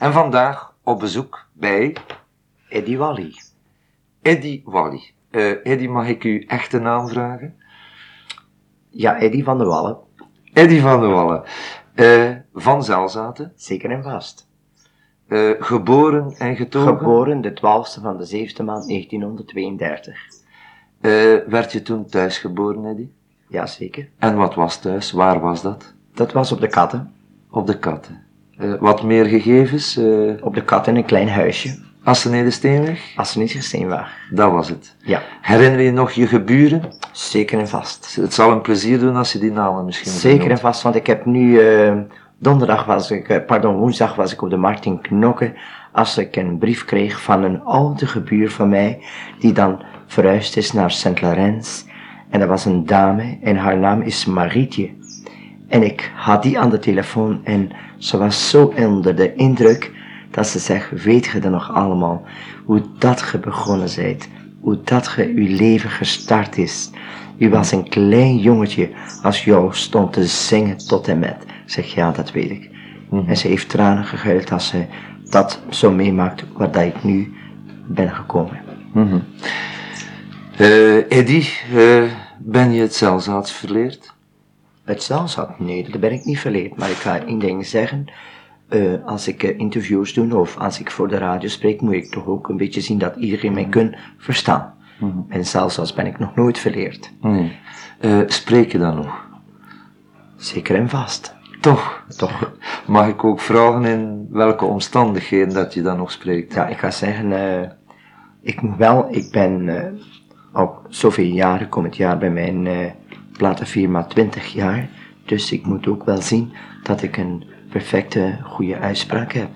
En vandaag op bezoek bij Eddie Wally. Eddie Wally. Eh Eddie, mag ik uw echte naam vragen? Ja, Eddie van der Wallen. Eddie van der Wallen. Eh, van Zelzaten. Zeker en vast. Eh, geboren en getogen. Geboren de 12e van de 7e maand 1932. Eh, werd je toen thuis geboren, Eddie? Jazeker. En wat was thuis? Waar was dat? Dat was op de katten. Op de katten. Eh, wat meer gegevens? Eh Op de katten een klein huisje. Assenede Steenweg? Als ze niet gesteen waren. Dat was het. Ja, Herinner je nog je geburen? zeker en vast. Het zal een plezier doen als je die namen misschien Zeker en vast, want ik heb nu, eh, donderdag was ik, pardon, woensdag was ik op de markt in Knokke, als ik een brief kreeg van een oude gebuur van mij, die dan verhuisd is naar St. Laurens. En dat was een dame, en haar naam is Marietje. En ik had die aan de telefoon, en ze was zo onder de indruk, dat ze zegt, weet je dan nog allemaal, hoe dat ge begonnen zijt, hoe dat ge uw leven gestart is. U was een klein jongetje als jou stond te zingen tot en met. Zeg ja, dat weet ik. En ze heeft tranen gehuild als ze dat zo meemaakt waar dat ik nu ben gekomen. Eh, Eddie, eh, ben je het Zelzaats verleerd? Het zelfs had, nee, dat ben ik niet verleerd. Maar ik ga één ding zeggen. Eh, als ik eh, interviews doe of als ik voor de radio spreek, moet ik toch ook een beetje zien dat iedereen mij kan verstaan. En zelfs als ben ik nog nooit verleerd. Nee. Eh, spreek je dan nog? Zeker en vast. Toch? Toch? Mag ik ook vragen in welke omstandigheden dat je dan nog spreekt? Ja, ik ga zeggen, ik moet wel, ik ben al zoveel jaren, komend jaar bij mijn platenfirma 20 jaar. Dus ik moet ook wel zien dat ik een perfecte, goede uitspraak heb.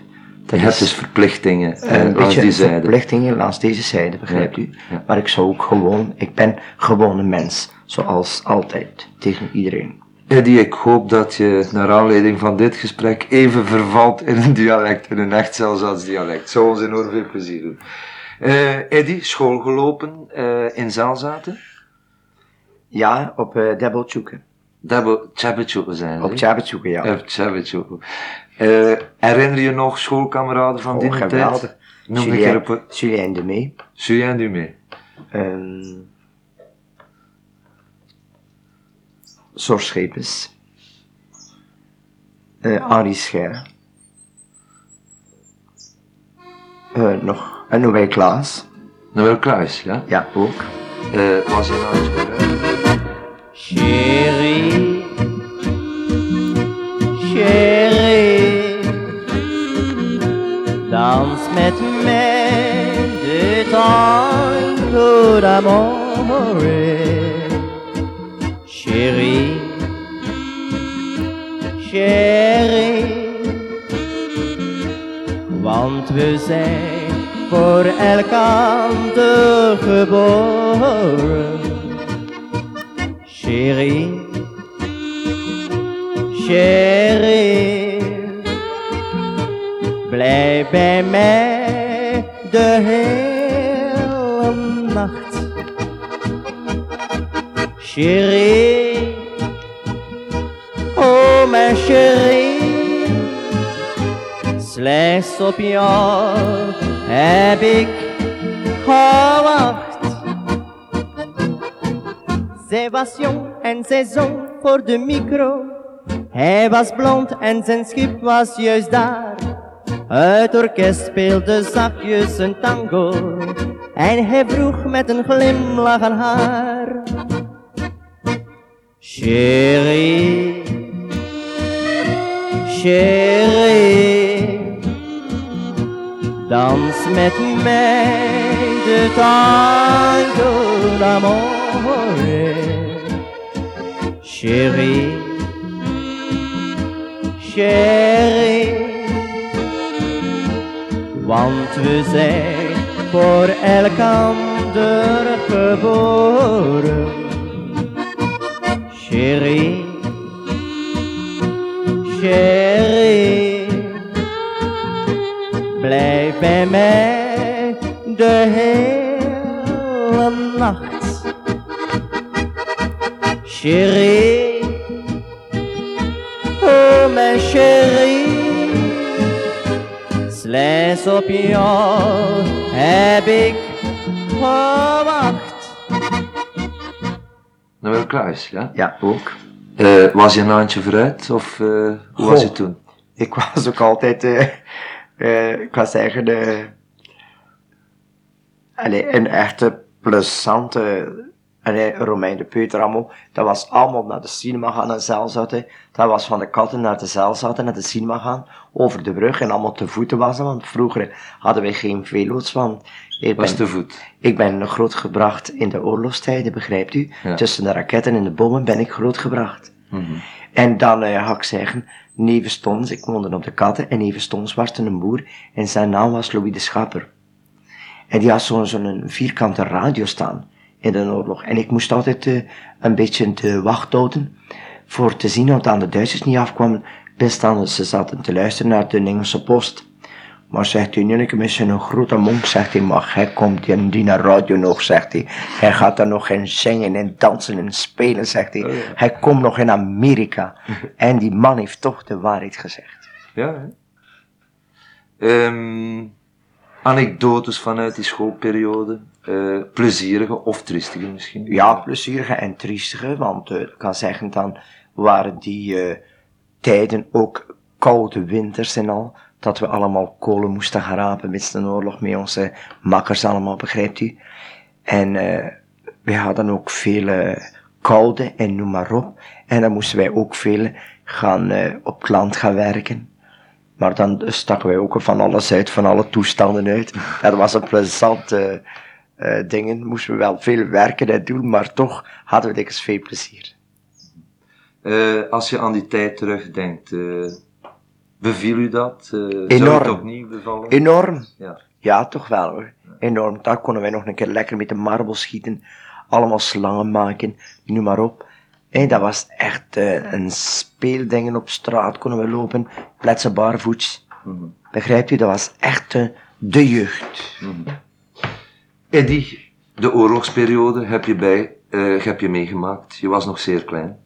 Dat Je hebt is dus verplichtingen een en als beetje die zijde. verplichtingen langs deze zijde, begrijpt Ja, u? ja. Maar ik zou ook gewoon, ik ben gewoon een mens, zoals altijd, tegen iedereen. Eddie, ik hoop dat je naar aanleiding van dit gesprek even vervalt in een dialect, in een echt Zelzaats dialect. Zou ons enorm veel plezier doen. Eh Eddie, school gelopen eh, in Zelzaten? Ja, op uh, we Tjabetjoe zijn. Op Tjabetjoeken, ja. Op Tjabetjoe. Eh, herinner je nog schoolkameraden van die Oh, tijd? geweldig. Noem een Julien, keer op een... Julien Mee. Julien Dumé. Ehm Zorschepens. eh Arie Scher. Eh, nog. En Noël Klaas. Noël Kluis, ja? Ja, ook. Eh, was je nou gebruikt? Chérie, chérie, dans met mij de tango d'amore. Chérie, chérie, want we zijn voor elkander geboren. Chérie, chérie, blijf bij mij de hele nacht. Chérie, oh mijn chérie, slechts op jou heb ik. Zij was jong en zij zong voor de micro. Hij was blond en zijn schip was juist daar. Het orkest speelde zachtjes een tango. En hij vroeg met een glimlach aan haar. Chérie, chérie, dans met mij de tango d'amore. Chérie, chérie, want we zijn voor elkander geboren. Chérie, chérie, blijf bij mij de hele nacht. Chérie, oh mijn chérie, Slechts op jou heb ik gewacht. Nou, wel klaar is, ja? Ja, ook. Eh, was je een handje vooruit, of eh, hoe was je toen? Ik was ook altijd, eh, eh, ik was zeggen, eh, allee, een echte plezante allee, Romein de Peuter allemaal. Dat was allemaal naar de cinema gaan en zeilzouten. Dat was van de katten naar de zeilzouten, naar de cinema gaan, over de brug en allemaal te voeten was. Want vroeger hadden wij geen velo's van. Ik Was ben, te voet. ik ben grootgebracht in de oorlogstijden, begrijpt u? Ja. Tussen de raketten en de bommen ben ik grootgebracht. Mhm. En dan eh, ga ik zeggen, Nevenstons, ik woonde op de katten, en Nevenstons was een boer, en zijn naam was Louis de Schapper. En die had zo'n zo'n vierkante radio staan in de oorlog. En ik moest altijd eh, een beetje te wacht houden, voor te zien of het aan de Duitsers niet afkwamen, best ze zaten te luisteren naar de Engelse post. Maar zegt hij, Janneke, met zijn grote mond, zegt hij, maar hij komt die, die naar radio nog, zegt hij. Hij gaat daar nog in zingen en dansen en spelen, zegt hij. Oh, ja. Hij komt nog in Amerika. en die man heeft toch de waarheid gezegd. Ja, hè? Ehm, anekdotes vanuit die schoolperiode. Eh, plezierige of triestige misschien. Ja, plezierige en triestige, want eh, ik kan zeggen, dan waren die eh, tijden ook koude winters en al. Dat we allemaal kolen moesten gaan rapen met de oorlog met onze makkers allemaal, begrijpt u? En we hadden ook veel koude en noem maar op. En dan moesten wij ook veel gaan op het land gaan werken. Maar dan stakken wij ook van alles uit, van alle toestanden uit. Dat was een plezante eh dingen. Moesten we wel veel werken en doen, maar toch hadden we dikwijls veel plezier. Eh, als je aan die tijd terugdenkt, eh, beviel u dat? Enorm. opnieuw bevallen? Enorm. Ja. Ja, toch wel hoor. Enorm. Daar konden wij nog een keer lekker met de marble schieten. Allemaal slangen maken, noem maar op. En dat was echt een speeldingen op straat konden we lopen. Pletsen barvoets. Mhm. Begrijpt u? Dat was echt de jeugd. Eddy, de oorlogsperiode heb je, bij, eh, heb je meegemaakt. Je was nog zeer klein.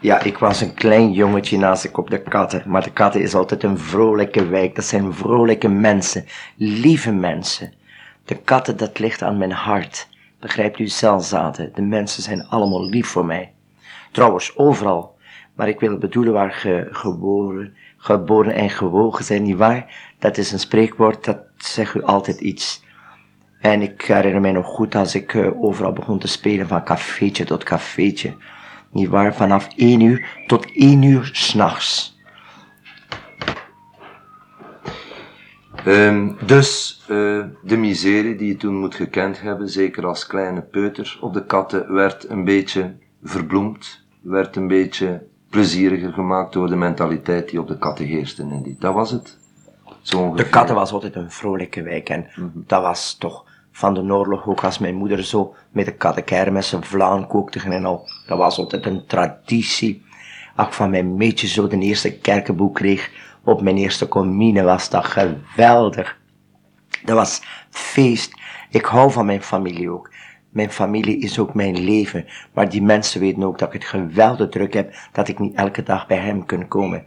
Ja, ik was een klein jongetje naast ik op de katten. Maar de katten is altijd een vrolijke wijk. Dat zijn vrolijke mensen. Lieve mensen. De katten, dat ligt aan mijn hart. Begrijpt u, zelfzaten. De mensen zijn allemaal lief voor mij. Trouwens, overal. Maar ik wil bedoelen waar ge, geboren, geboren en gewogen zijn, niet waar? Dat is een spreekwoord, dat zegt u altijd iets. En ik herinner mij nog goed als ik eh, overal begon te spelen van cafeetje tot cafeetje. Niet waar? Vanaf 1 uur tot 1 uur s'nachts. Ehm, dus eh, de miserie die je toen moet gekend hebben, zeker als kleine peuter op de katten, werd een beetje verbloemd, werd een beetje plezieriger gemaakt door de mentaliteit die op de katten heerste. En die, dat was het. Zo. De katten was altijd een vrolijke wijk en dat was toch van de oorlog ook als mijn moeder zo met de kattenkermissen vlaan kookte en al. Dat was altijd een traditie. Ach, van mijn meetje zo de eerste kerkenboek kreeg op mijn eerste commune was dat geweldig. Dat was feest. Ik hou van mijn familie ook. Mijn familie is ook mijn leven. Maar die mensen weten ook dat ik het geweldig druk heb, dat ik niet elke dag bij hem kan komen.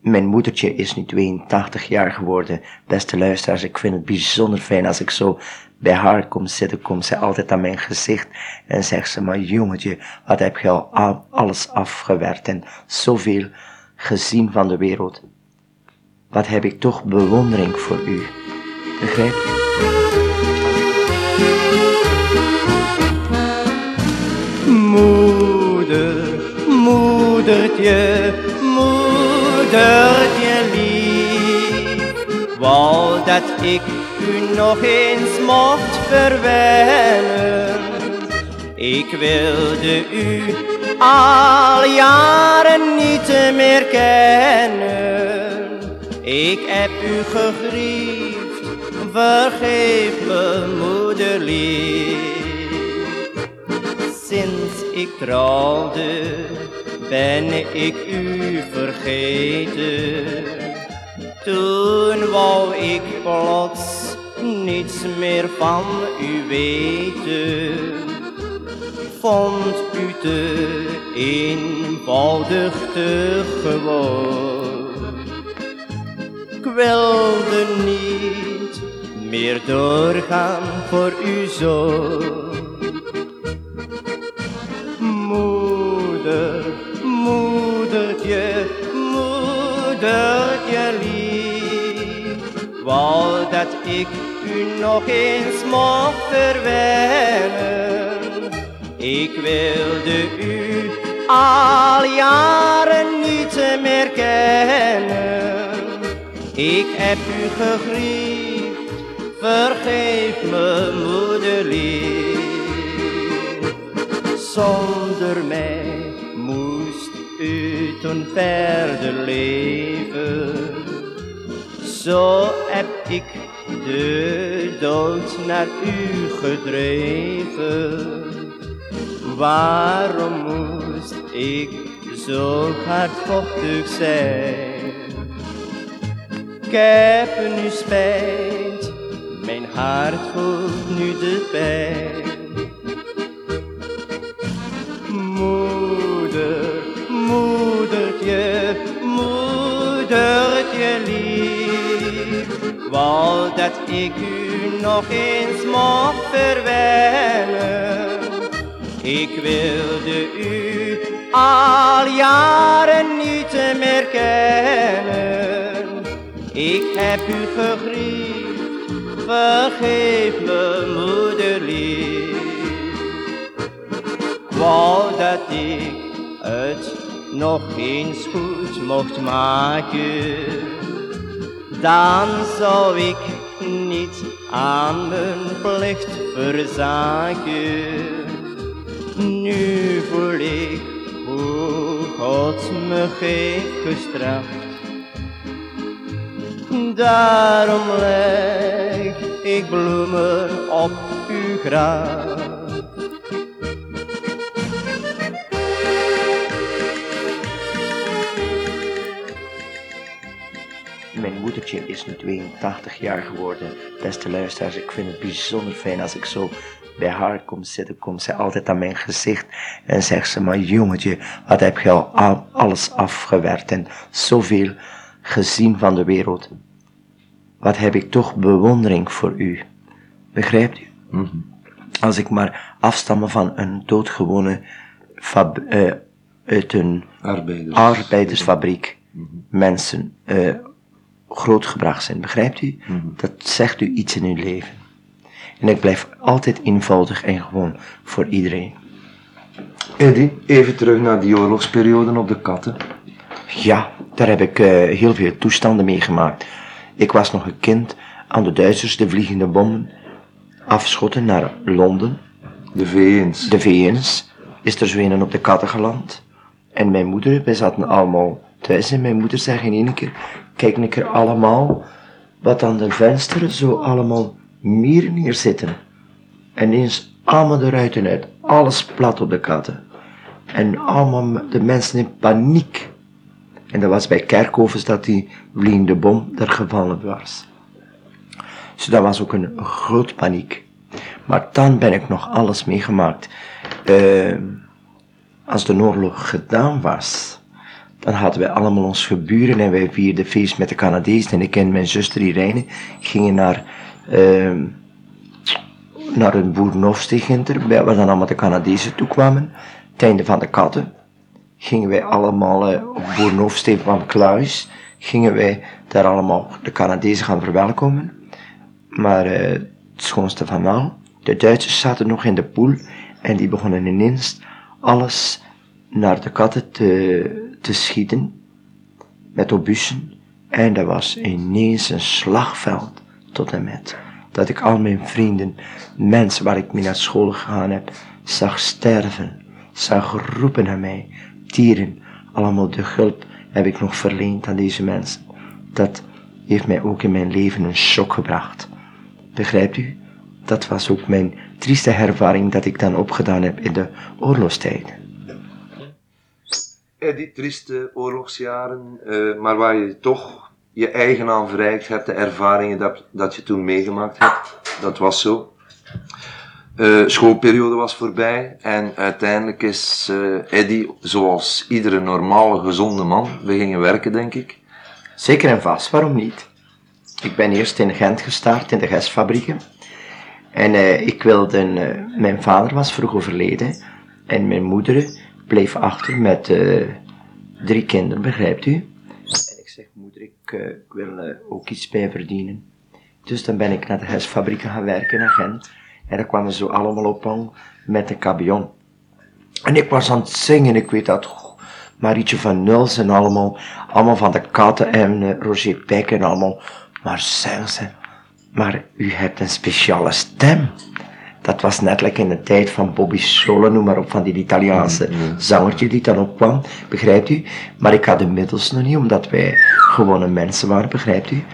Mijn moedertje is nu 82 jaar geworden. Beste luisteraars, ik vind het bijzonder fijn als ik zo bij haar kom zitten. Komt zij altijd aan mijn gezicht en zegt ze, maar jongetje, wat heb je al alles afgewerkt en zoveel gezien van de wereld. Wat heb ik toch bewondering voor u. Begrijp je? Moeder, moedertje, moedertje lief. Wou dat ik u nog eens mocht verwennen. Ik wilde u al jaren niet meer kennen. Ik heb u gegriefd, vergeef me moederlief. Sinds ik trouwde, ben ik u vergeten. Toen wou ik plots niets meer van u weten. Vond u te eenvoudig te gewoon. Ik wilde doorgaan voor uw zoon. Moeder, moedertje, moedertje lief, wou dat ik u nog eens mocht verwennen. Ik wilde u al jaren niet meer kennen. Ik heb u gegriefd, vergeef me moederlief. Zonder mij moest u toen verder leven. Zo heb ik de dood naar u gedreven. Waarom moest ik zo hardvochtig zijn? Ik heb nu spijt, mijn hart voelt nu de pijn. Moeder, moedertje, moedertje lief, wou dat ik u nog eens mocht verwennen. Ik wilde u al jaren niet meer kennen. Ik heb u gegriefd, vergeef me moederlief. Wou dat ik het nog eens goed mocht maken. Dan zou ik niet aan mijn plicht verzaken. Nu voel ik hoe God me heeft gestraft. Daarom leg ik bloemen op uw graf. Moedertje is nu 82 jaar geworden. Beste luisteraars, ik vind het bijzonder fijn als ik zo bij haar kom zitten. Komt zij altijd aan mijn gezicht en zegt ze, maar jongetje, wat heb je al alles afgewerkt en zoveel gezien van de wereld. Wat heb ik toch bewondering voor u. Begrijpt u? Als ik maar afstammen van een doodgewone fab, eh, uit een Arbeiders. arbeidersfabriek mensen eh, grootgebracht zijn. Begrijpt u? Dat zegt u iets in uw leven. En ik blijf altijd eenvoudig en gewoon voor iedereen. Eddie, even terug naar die oorlogsperiode op de katten. Ja, daar heb ik eh, heel veel toestanden meegemaakt. Ik was nog een kind aan de Duitsers de vliegende bommen afschotten naar Londen. De VN's. De VN's is er zo een op de katten geland. En mijn moeder, wij zaten allemaal en mijn moeder zei in één keer, kijk een keer allemaal wat aan de vensteren zo allemaal mieren hier zitten. En eens allemaal de ruiten uit, alles plat op de katten. En allemaal de mensen in paniek. En dat was bij Kerkhovens dat die vliegende bom er gevallen was. Dus dat was ook een groot paniek. Maar dan ben ik nog alles meegemaakt. Eh, als de oorlog gedaan was, dan hadden wij allemaal ons geburen en wij vierden feest met de Canadezen. En ik en mijn zuster Irene gingen naar, eh, naar een boerenhofsteginter, waar dan allemaal de Canadezen toe kwamen. Het einde van de katten gingen wij allemaal eh, op boerenhofsteen van Kluis, gingen wij daar allemaal de Canadezen gaan verwelkomen. Maar eh, het schoonste van al, de Duitsers zaten nog in de poel en die begonnen ineens alles naar de katten te, te schieten met obussen. En dat was ineens een slagveld tot en met. Dat ik al mijn vrienden, mensen waar ik mee naar school gegaan heb, zag sterven, zag roepen naar mij. Dieren, allemaal de hulp heb ik nog verleend aan deze mensen. Dat heeft mij ook in mijn leven een shock gebracht. Begrijpt u? Dat was ook mijn trieste ervaring dat ik dan opgedaan heb in de oorlogstijd. Eddie, trieste oorlogsjaren, eh, maar waar je toch je eigen aan verrijkt hebt, de ervaringen dat, dat je toen meegemaakt hebt. Dat was zo. Eh, schoolperiode was voorbij en uiteindelijk is eh Eddie, zoals iedere normale, gezonde man, we gingen werken, denk ik. Zeker en vast, waarom niet? ik ben eerst in Gent gestart, in de gestfabrieken. En eh, ik wilde, eh, mijn vader was vroeg overleden. En mijn moeder bleef achter met eh, drie kinderen, begrijpt u? En ik zeg, moeder, ik, eh, ik wil eh, ook iets bij verdienen. Dus dan ben ik naar de gestfabrieken gaan werken in Gent. En daar kwamen ze allemaal op met een cabion. En ik was aan het zingen, ik weet dat. Marietje van Nuls en allemaal, allemaal van de katten en eh, Roger Peck en allemaal. Maar zeggen ze, maar u hebt een speciale stem. Dat was net like in de tijd van Bobby Solo, noem maar op, van die Italiaanse zangertje die dan opkwam, begrijpt u? Maar ik had de middels nog niet, omdat wij gewone mensen waren, begrijpt u?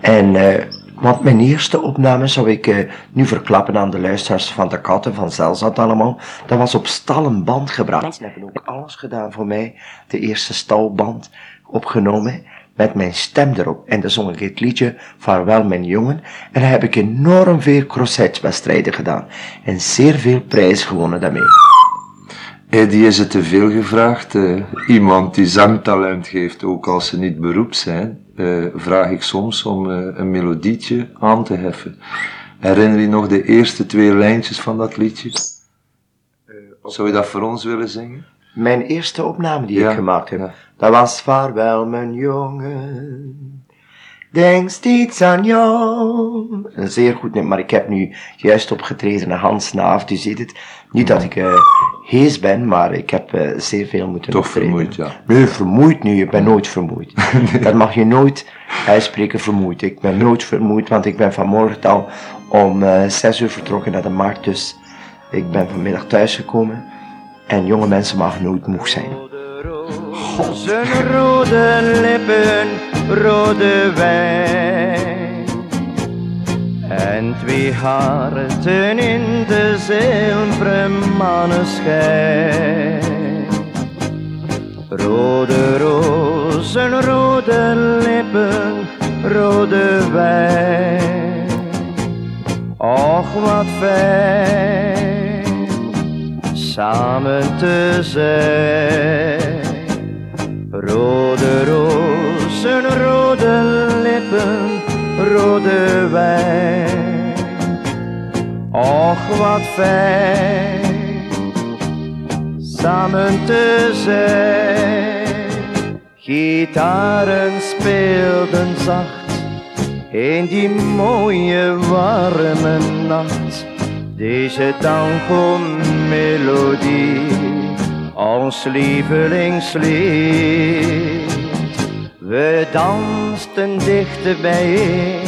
En, eh, want mijn eerste opname zou ik eh, nu verklappen aan de luisteraars van de katten, van Zelzat allemaal. Dat was op stallen band gebracht. Mensen hebben ook alles gedaan voor mij. De eerste stalband opgenomen met mijn stem erop. En dan zong ik het liedje Vaarwel mijn jongen. En dan heb ik enorm veel crossetswedstrijden gedaan. En zeer veel prijzen gewonnen daarmee. Eddie is het te veel gevraagd. eh, iemand die zangtalent geeft, ook als ze niet beroep zijn, eh, vraag ik soms om eh, een melodietje aan te heffen. Herinner je nog de eerste twee lijntjes van dat liedje? Zou je dat voor ons willen zingen? Mijn eerste opname die Ja, ik gemaakt heb, ja. dat was Vaarwel mijn jongen. Denk steeds aan jou. Een zeer goed nummer, maar ik heb nu juist opgetreden naar Hans Naaf, u ziet het. Niet dat ik eh hees ben, maar ik heb eh, zeer veel moeten Toch optreden. vermoeid, ja. Nee, vermoeid nu, ik ben nooit vermoeid. Dat mag je nooit uitspreken vermoeid. Ik ben nooit vermoeid, want ik ben vanmorgen al om eh, zes uur vertrokken naar de markt, dus ik ben vanmiddag thuisgekomen. En jonge mensen mag nooit moe zijn. Zijn rode lippen, rode wijn. En twee harten in de zilveren maneschijn. Rode rozen, rode lippen, rode wijn. Och, wat fijn samen te zijn. Rode rozen, rode lippen, rode wijn. Och, wat fijn, samen te zijn. Gitaren speelden zacht in die mooie warme nacht. Deze tango-melodie, ons lievelingslied. We dansten dichter bijeen,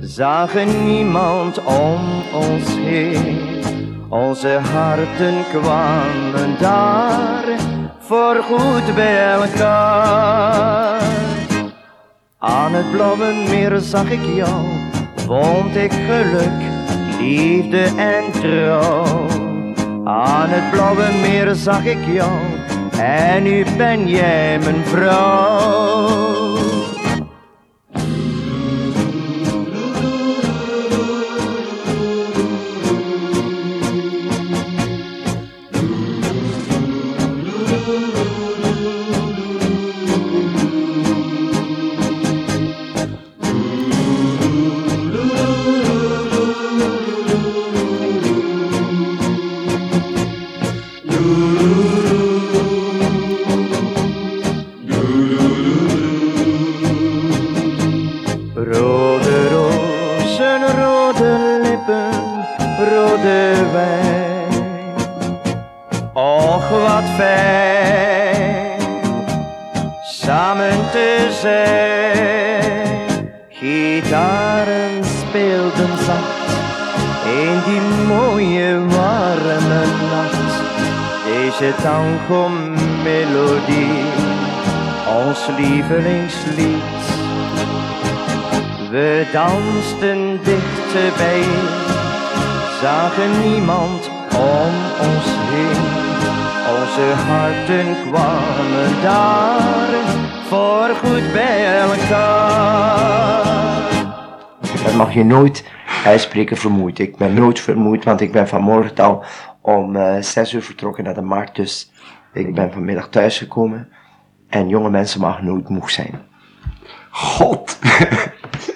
zagen niemand om ons heen. Onze harten kwamen daar voorgoed bij elkaar. Aan het blauwe meer zag ik jou, vond ik geluk, liefde en trouw. Aan het blauwe meer zag ik jou, en nu ben jij mijn vrouw. Zagen niemand om ons heen. Onze harten kwamen daar voorgoed bij elkaar. Dat mag je nooit uitspreken vermoeid. Ik ben nooit vermoeid, want ik ben vanmorgen al om eh, zes uur vertrokken naar de markt. Dus ik ben vanmiddag thuisgekomen. En jonge mensen mag nooit moe zijn. God!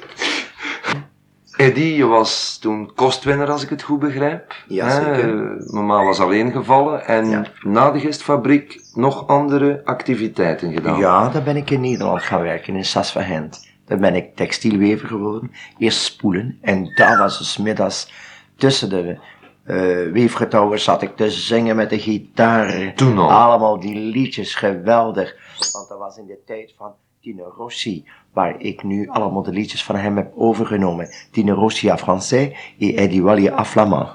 Eddie, je was toen kostwinner als ik het goed begrijp. Ja, zeker. Mama was alleen gevallen en Ja. na de gistfabriek nog andere activiteiten gedaan. Ja, dan ben ik in Nederland gaan werken, in Sas van Gent. Daar ben ik textielwever geworden. Eerst spoelen. En daar was dus middags tussen de eh weefgetouwen zat ik te zingen met de gitaar. Toen al? Allemaal die liedjes, geweldig. Want dat was in de tijd van Tino Rossi, waar ik nu allemaal de liedjes van hem heb overgenomen. Tino Rossi à français et Eddie Wally à flamand.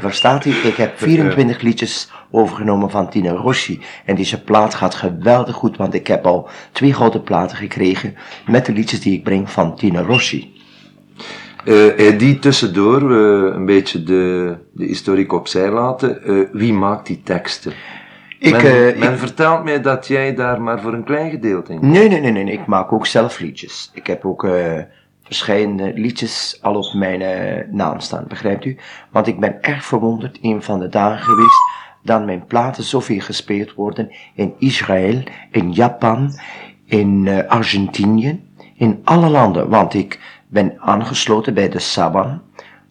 Verstaat u? Ik heb 24 liedjes overgenomen van Tino Rossi. En deze plaat gaat geweldig goed, want ik heb al twee gouden platen gekregen met de liedjes die ik breng van Tino Rossi. Eh, Eddie, tussendoor, eh, een beetje de, de historiek opzij laten. Eh, wie maakt die teksten? Ik, men, eh, men ik- vertelt mij dat jij daar maar voor een klein gedeelte in. Nee, nee, nee, nee, nee, ik maak ook zelf liedjes. Ik heb ook eh verschillende liedjes al op mijn eh, naam staan, begrijpt u? Want ik ben erg verwonderd een van de dagen geweest dat mijn platen zoveel gespeeld worden in Israël, in Japan, in eh, Argentinië, in alle landen. Want ik ben aangesloten bij de Saban.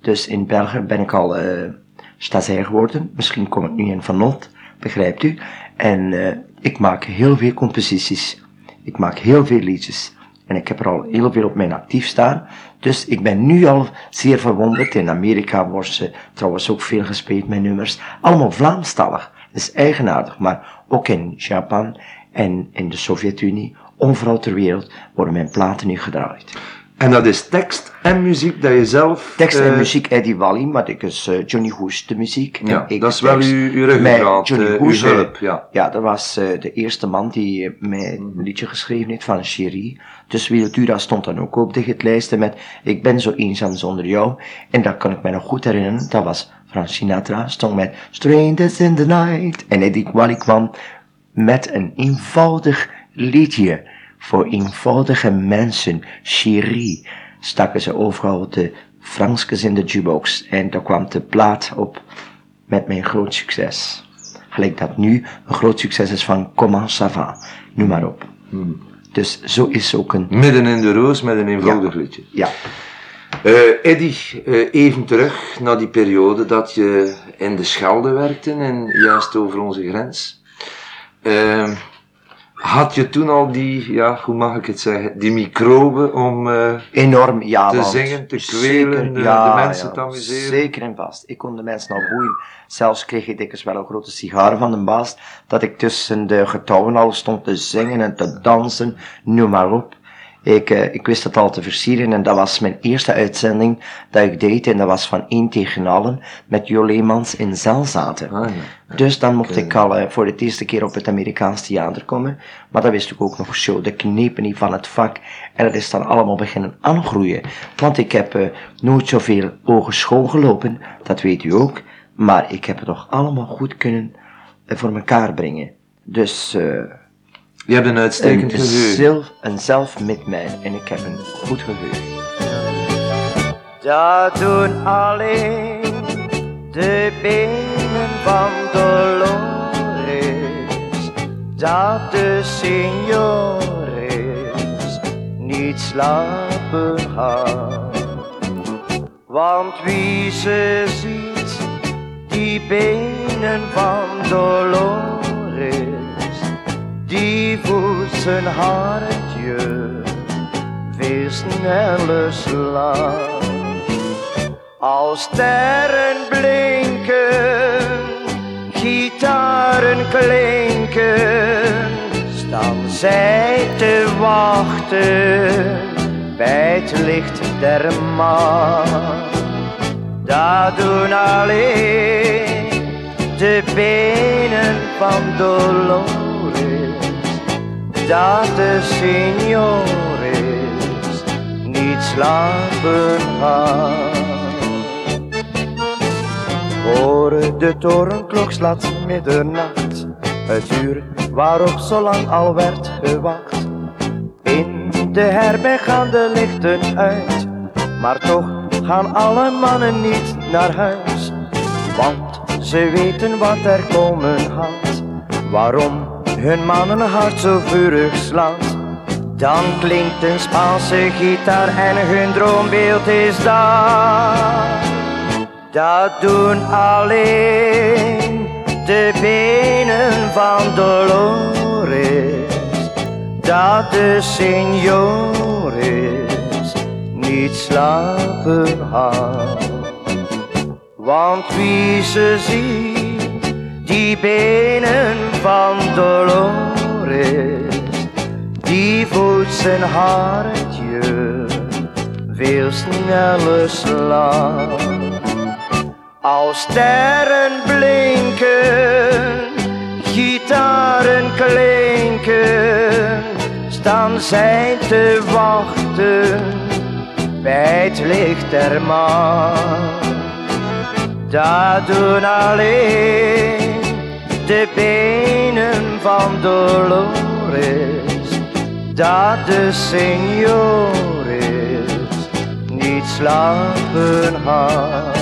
Dus in België ben ik al eh stagiair geworden. Misschien kom ik nu in Van Not, begrijpt u? En eh, ik maak heel veel composities. Ik maak heel veel liedjes. En ik heb er al heel veel op mijn actief staan. Dus ik ben nu al zeer verwonderd. In Amerika wordt ze trouwens ook veel gespeeld met nummers. Allemaal Vlaamstalig. Dat is eigenaardig. Maar ook in Japan en in de Sovjet-Unie, overal ter wereld, worden mijn platen nu gedraaid. En dat is tekst en muziek dat je zelf... Tekst en eh, muziek Eddie Wally, maar ik is eh, Johnny Hoes de muziek. Ja, ik dat is wel uw, uw ruggengraat, Johnny eh, uw Hoes, hulp, ja. Ja, dat was de eerste man die mij een liedje geschreven heeft van Cherie. Dus Wiltura stond dan ook op de hitlijsten met Ik ben zo eenzaam zonder jou. En dat kan ik me nog goed herinneren. Dat was Frank Sinatra, stond met Strangers in the Night. En Eddie Wally kwam met een eenvoudig liedje voor eenvoudige mensen. Cherie staken ze overal de Franskes in de jukebox. En daar kwam de plaat op met mijn groot succes. Gelijk dat nu een groot succes is van Comment ça va, noem maar op. Dus zo is ook een... Midden in de roos met een eenvoudig liedje. Ja, Eh Eddy, eh, even terug naar die periode dat je in de Schelde werkte en juist over onze grens. Ehm, had je toen al die, ja, hoe mag ik het zeggen, die microben om... eh, enorm, ja. Te zingen, te zeker, kwelen, de- de mensen te amuseren. Zeker en vast. Ik kon de mensen al boeien. Zelfs kreeg ik dikwijls wel een grote sigaar van de baas, dat ik tussen de getouwen al stond te zingen en te dansen, noem maar op. Ik, eh, ik wist het al te versieren en dat was mijn eerste uitzending dat ik deed en dat was van één tegen allen met Jo Leemans in Zelzaten. ah, ja. Dus dan mocht ik al eh, voor de eerste keer op het Amerikaans theater komen. Maar dat wist ik ook nog zo, de knepen niet van het vak. En dat is dan allemaal beginnen aangroeien. Want ik heb eh, nooit zoveel ogen schoongelopen, dat weet u ook. Maar ik heb het toch allemaal goed kunnen voor elkaar brengen. Dus eh, Je hebt een uitstekend een, geheugen. zelf, een zelf met mij en ik heb een goed geheugen. Dat doen alleen de benen van Dolores, dat de signores niet slapen gaan. Want wie ze ziet, die benen van Dolores, die voelt zijn hartje weer sneller slaan. Als sterren blinken, gitaren klinken, staan zij te wachten bij het licht der maan. Dat doen alleen de benen van Dolores, dat de signores niet slapen gaan. Hoor de torenklok slaat middernacht, het uur waarop zo lang al werd gewacht. In de herberg gaan de lichten uit, maar toch gaan alle mannen niet naar huis. Want ze weten wat er komen gaat, waarom hun mannenhart zo vurig slaat. Dan klinkt een Spaanse gitaar en hun droombeeld is daar. Dat doen alleen de benen van Dolores. Dat de senores niet slapen had. Want wie ze ziet, die benen van Dolores, die voelt zijn hartje veel sneller slaan. Als sterren blinken, gitaren klinken, staan zij te wachten bij het licht der maan. Dat doen alleen de benen van Dolores, dat de senores niet slapen had.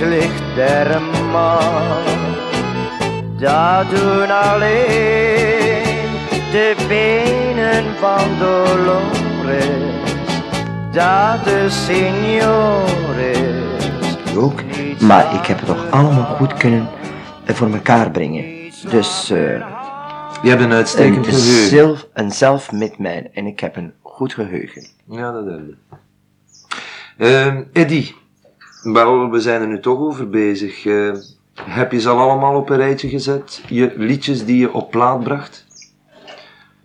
Het licht der maan. Dat doen alleen de benen van Dolores, dat de signores Ook, maar ik heb het toch allemaal goed kunnen eh, voor elkaar brengen. Dus eh, Je hebt een uitstekend een, geheugen. zelf, een zelfmitmijn en ik heb een goed geheugen. Ja, dat heb je. Ehm Eddie, wel, we zijn er nu toch over bezig. Eh, heb je ze al allemaal op een rijtje gezet? Je liedjes die je op plaat bracht?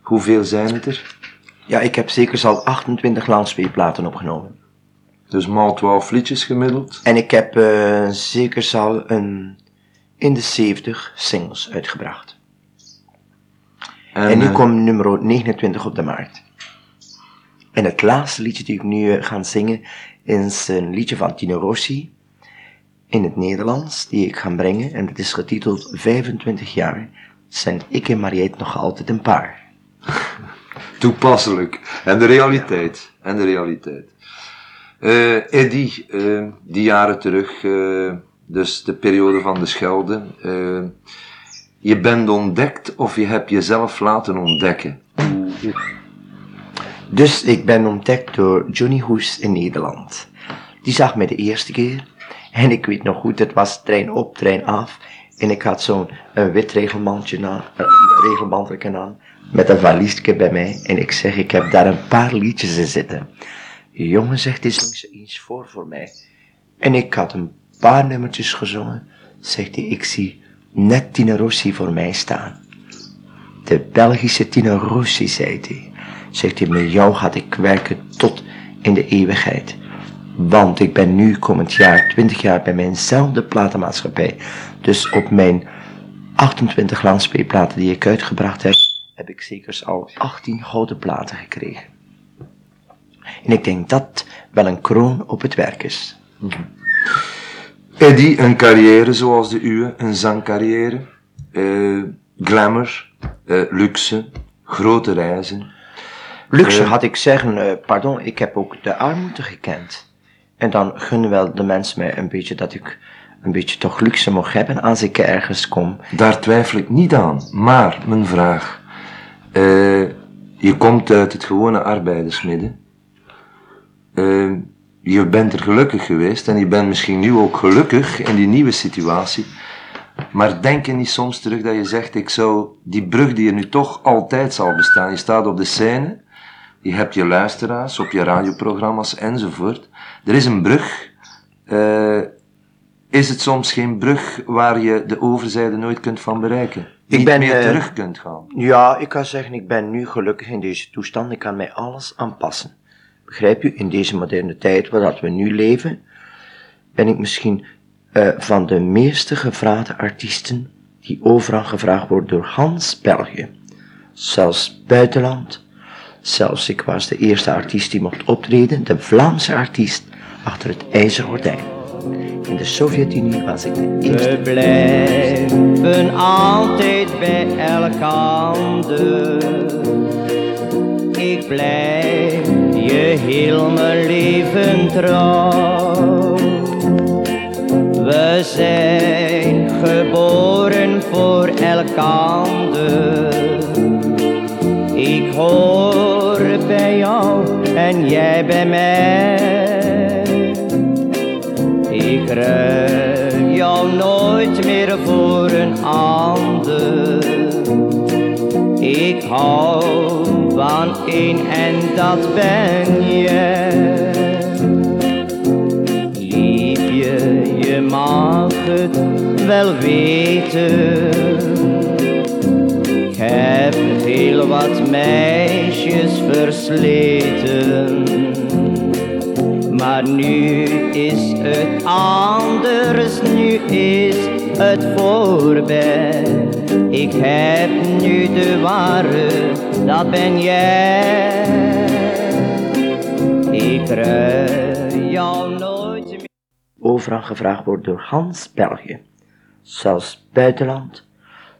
Hoeveel zijn het er? Ja, ik heb zeker al 28 landspeelplaten opgenomen. Dus maal 12 liedjes gemiddeld. En ik heb eh, zeker al een, in de 70 singles uitgebracht. En, nu eh, komt nummer 29 op de markt. En het laatste liedje die ik nu ga zingen is een liedje van Tino Rossi in het Nederlands, die ik ga brengen. En het is getiteld 25 jaar zijn ik en Mariette nog altijd een paar. Toepasselijk. En de realiteit. En de realiteit. Eh Eddie, eh, die jaren terug, eh, dus de periode van de Schelde. je bent ontdekt of je hebt jezelf laten ontdekken. Dus ik ben ontdekt door Johnny Hoes in Nederland. Die zag mij de eerste keer. En ik weet nog goed, het was trein op, trein af. En ik had zo'n wit regelmandje aan, regelbandje aan. Met een valiesje bij mij. En ik zeg, ik heb daar een paar liedjes in zitten. Jongen zegt, is langs eens voor voor mij. En ik had een paar nummertjes gezongen. Zegt hij, ik zie net Tina Rossi voor mij staan. De Belgische Tina Rossi, zei hij. Zegt hij, met jou ga ik werken tot in de eeuwigheid. Want ik ben nu komend jaar 20 jaar bij mijnzelfde platenmaatschappij. Dus op mijn 28 landspeelplaten die ik uitgebracht heb, heb ik zeker al 18 gouden platen gekregen. En ik denk dat wel een kroon op het werk is. Eddie, een carrière zoals de uwe, een zangcarrière. eh, glamour, eh, luxe, grote reizen. Luxe Eh. had ik zeggen, eh, pardon, ik heb ook de armoede gekend. En dan gunnen wel de mensen mij een beetje dat ik een beetje toch luxe mag hebben als ik ergens kom. Daar twijfel ik niet aan. Maar, mijn vraag. eh, je komt uit het gewone arbeidersmidden. Je bent er gelukkig geweest en je bent misschien nu ook gelukkig in die nieuwe situatie. Maar denk je niet soms terug dat je zegt, ik zou die brug die er nu toch altijd zal bestaan. Je staat op de scène, je hebt je luisteraars op je radioprogramma's enzovoort. Er is een brug. eh, is het soms geen brug waar je de overzijde nooit kunt van bereiken? niet ben, meer eh, terug kunt gaan. Ja, ik kan zeggen, ik ben nu gelukkig in deze toestand. Ik kan mij alles aanpassen. begrijp u, in deze moderne tijd waar we nu leven, ben ik misschien uh, van de meeste gevraagde artiesten die overal gevraagd worden door Hans België. Zelfs buitenland. Zelfs ik was de eerste artiest die mocht optreden, de Vlaamse artiest achter het ijzeren gordijn. In de Sovjet-Unie was ik de eerste. We blijven altijd bij elkander. Ik blijf je heel mijn leven trouw. We zijn geboren voor elkander. Ik hoor bij jou en jij bij mij. Ik ruil jou nooit meer voor een ander. Ik hou van een en dat ben jij. Liefje, je mag het wel weten. Ik heb heel wat meisjes versleten. Maar nu is het anders, nu is het voorbij. Ik heb nu de ware, dat ben jij. Ik ruil jou nooit meer. Overal gevraagd wordt door Hans België. Zelfs buitenland.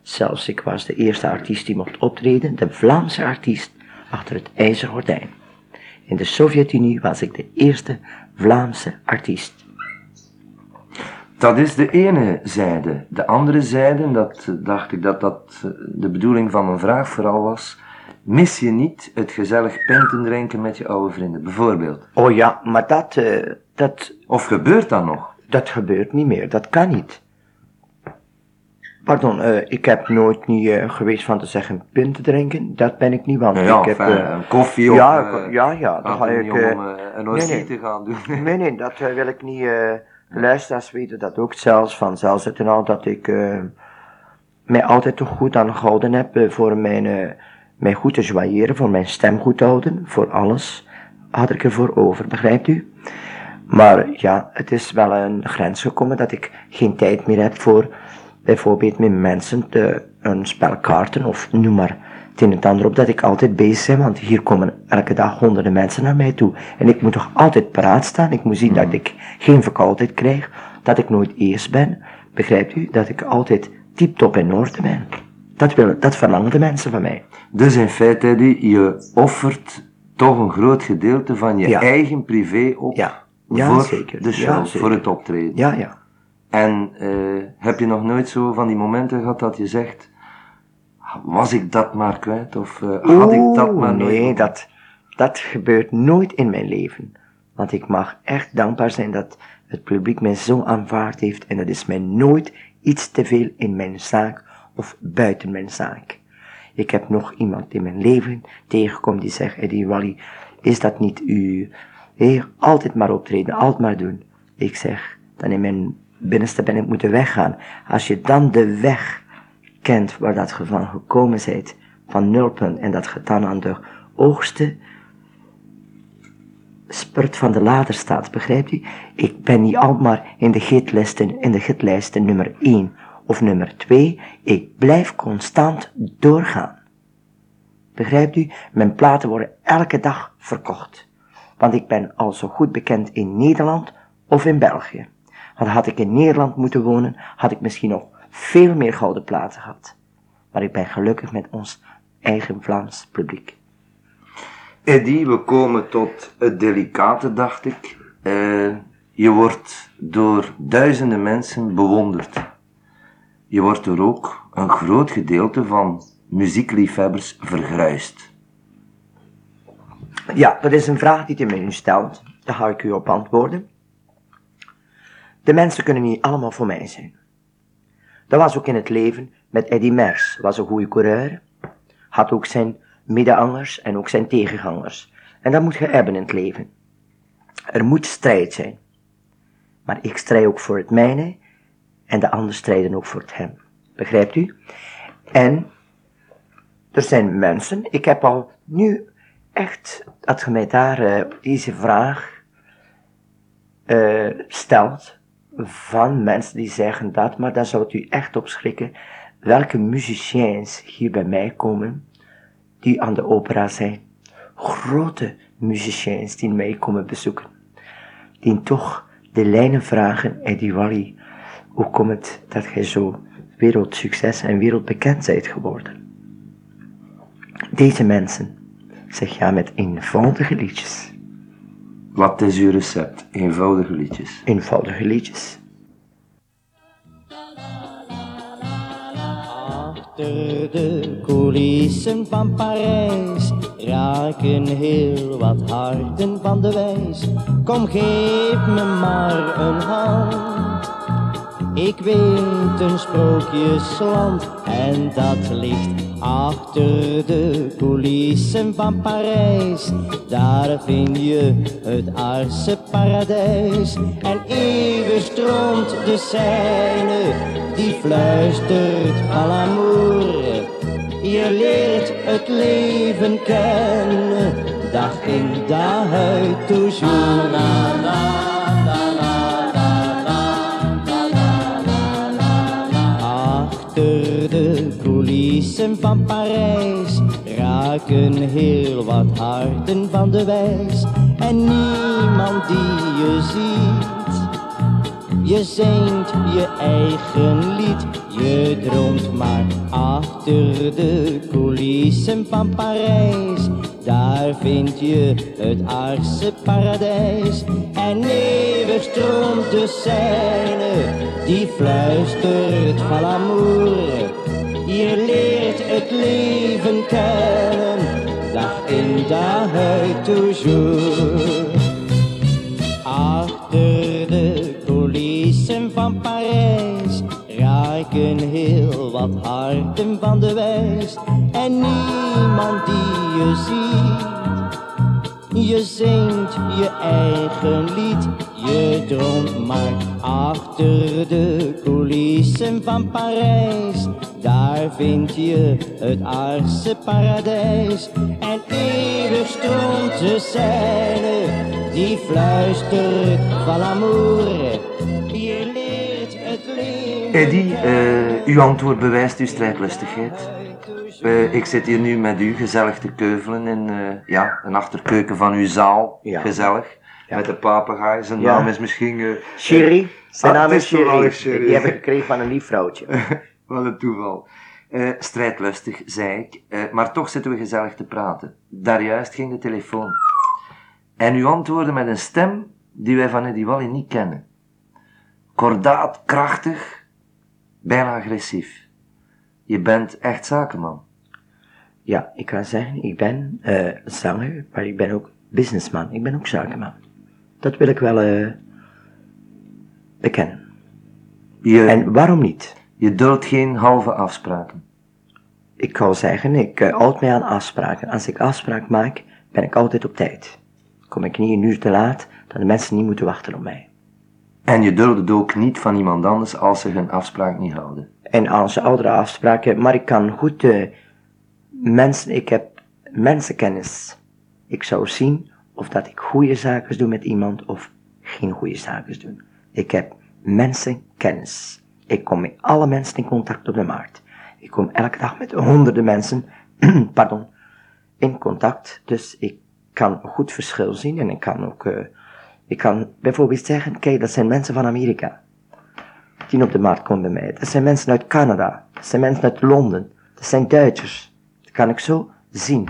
Zelfs ik was de eerste artiest die mocht optreden, de Vlaamse artiest achter het ijzeren gordijn. In de Sovjet-Unie was ik de eerste Vlaamse artiest. Dat is de ene zijde. De andere zijde, dat eh, dacht ik dat dat eh, de bedoeling van mijn vraag vooral was. Mis je niet het gezellig penten drinken met je oude vrienden, bijvoorbeeld? Oh ja, maar dat, uh, dat, Of gebeurt dat nog? dat gebeurt niet meer. Dat kan niet. Pardon, uh, ik heb nooit niet uh, geweest van te zeggen pint te drinken. Dat ben ik niet, want Ja, ik heb... uh, een koffie of ja, eh, ja, ja, dat gaat ga ik... niet eh, om eh, een nee. te gaan doen. Nee, nee, dat eh, wil ik niet. eh luisteraars weten dat ook zelfs vanzelfs en al, dat ik eh, mij altijd toch goed aan gehouden heb eh, voor mijn, eh, mij goed te joieren, voor mijn stem goed te houden, voor alles had ik ervoor over, begrijpt u? Maar ja, het is wel een grens gekomen dat ik geen tijd meer heb voor bijvoorbeeld met mensen te, een spel kaarten of noem maar het een en het ander op dat ik altijd bezig ben, want hier komen elke dag honderden mensen naar mij toe. En ik moet toch altijd paraat staan, ik moet zien dat ik geen verkoudheid krijg, dat ik nooit eerst ben. Begrijpt u? Dat ik altijd tip-top in orde ben. Dat, wil, dat verlangen de mensen van mij. Dus in feite, Eddie, je offert toch een groot gedeelte van je Ja. eigen privé op Ja, ja voor zeker. de Ja, show, voor het optreden. Ja, ja. En eh, heb je nog nooit zo van die momenten gehad dat je zegt, was ik dat maar kwijt? Of eh, had ik dat maar nooit Nee, dat, dat gebeurt nooit in mijn leven. Want ik mag echt dankbaar zijn dat het publiek mij zo aanvaard heeft en het is mij nooit iets te veel in mijn zaak of buiten mijn zaak. Ik heb nog iemand in mijn leven tegengekomen die zegt, Eddie Wally, is dat niet u? Heer, altijd maar optreden, altijd maar doen. Ik zeg, dan in mijn binnenste ben ik moeten weggaan. Als je dan de weg kent waar dat ge van gekomen zijt, van nulpunt, en dat je dan aan de hoogste spurt van de lader staat, begrijpt u? Ik ben niet al maar in de gitlisten, in de gitlijsten nummer 1 of nummer 2, ik blijf constant doorgaan. Begrijpt u? Mijn platen worden elke dag verkocht. Want ik ben al zo goed bekend in Nederland of in België. Want had ik in Nederland moeten wonen, had ik misschien nog veel meer gouden platen gehad. Maar ik ben gelukkig met ons eigen Vlaams publiek. Eddie, we komen tot het delicate, dacht ik. Eh, je wordt door duizenden mensen bewonderd. Je wordt door ook een groot gedeelte van muziekliefhebbers vergruist. Ja, dat is een vraag die u me nu stelt. Daar ga ik u op antwoorden. De mensen kunnen niet allemaal voor mij zijn. Dat was ook in het leven met Eddy Mers. Was een goede coureur. Had ook zijn middenangers en ook zijn tegengangers. En dat moet je hebben in het leven. Er moet strijd zijn. Maar ik strijd ook voor het mijne en de anderen strijden ook voor het hem. Begrijpt u? En er zijn mensen, ik heb al nu echt, dat je mij daar eh, deze vraag eh, stelt van mensen die zeggen dat, maar dan zou het u echt opschrikken welke musiciens hier bij mij komen die aan de opera zijn. Grote musiciens die mij komen bezoeken. Die toch de lijnen vragen, Eddie Wally, hoe komt het dat jij zo wereldsucces en wereldbekend bent geworden? Deze mensen zeg ja met eenvoudige liedjes. Wat is uw recept? Eenvoudige liedjes. Eenvoudige liedjes. Achter de coulissen van Parijs raken heel wat harten van de wijs. Kom, geef me maar een hand. Ik weet een sprookjesland en dat ligt achter de coulissen van Parijs. Daar vind je het aardse paradijs en eeuwig stroomt de Seine die fluistert à l'amour. Je leert het leven kennen, dag in dag uit toujours. La, coulissen van Parijs raken heel wat harten van de wijs. En niemand die je ziet, je zingt je eigen lied, je droomt maar achter de coulissen van Parijs. Daar vind je het aardse paradijs en eeuwig stroomt de Seine, die fluistert van l'amour. Je leert het leven kennen, dag in dag uit toujours. Achter de coulissen van Parijs raken heel wat harten van de wijs en niemand die je ziet. Je zingt je eigen lied, je droomt maar achter de coulissen van Parijs. Daar vind je het aardse paradijs en eeuwig stroomt de Seine, die fluistert van l'amour. Je leert het leven. Eddie, eh, uw antwoord bewijst uw strijdlustigheid. Eh, ik zit hier nu met u gezellig te keuvelen in eh, ja, een achterkeuken van uw zaal. Ja. Gezellig. Ja. Met de papegaai. Zijn naam is misschien... Sherry, zijn naam is. Sherry. Die heb ik gekregen van een lief vrouwtje. Wat een toeval. Eh, strijdlustig, zei ik. Maar toch zitten we gezellig te praten. Daarjuist ging de telefoon. En u antwoordde met een stem die wij van Eddie Wally niet kennen. Kordaat, krachtig, bijna agressief. Je bent echt zakenman. Ja, ik kan zeggen, ik ben eh, zanger, maar ik ben ook businessman. Ik ben ook zakenman. Dat wil ik wel eh, bekennen. Je, En waarom niet? je duldt geen halve afspraken. Ik kan zeggen, ik uh, houd mij aan afspraken. Als ik afspraak maak, ben ik altijd op tijd. Kom ik niet een uur te laat, dan de mensen niet moeten wachten op mij. En je duldt het ook niet van iemand anders als ze hun afspraak niet houden. En als oudere afspraken, maar ik kan goed eh, mensen, ik heb mensenkennis. Ik zou zien of dat ik goede zaken doe met iemand of geen goede zaken doe. Ik heb mensenkennis. Ik kom met alle mensen in contact op de markt. Ik kom elke dag met honderden mensen, pardon, in contact. Dus ik kan een goed verschil zien en ik kan ook, eh, ik kan bijvoorbeeld zeggen, kijk, dat zijn mensen van Amerika die op de markt komen bij mij. Dat zijn mensen uit Canada. Dat zijn mensen uit Londen. Dat zijn Duitsers. Dat kan ik zo zien.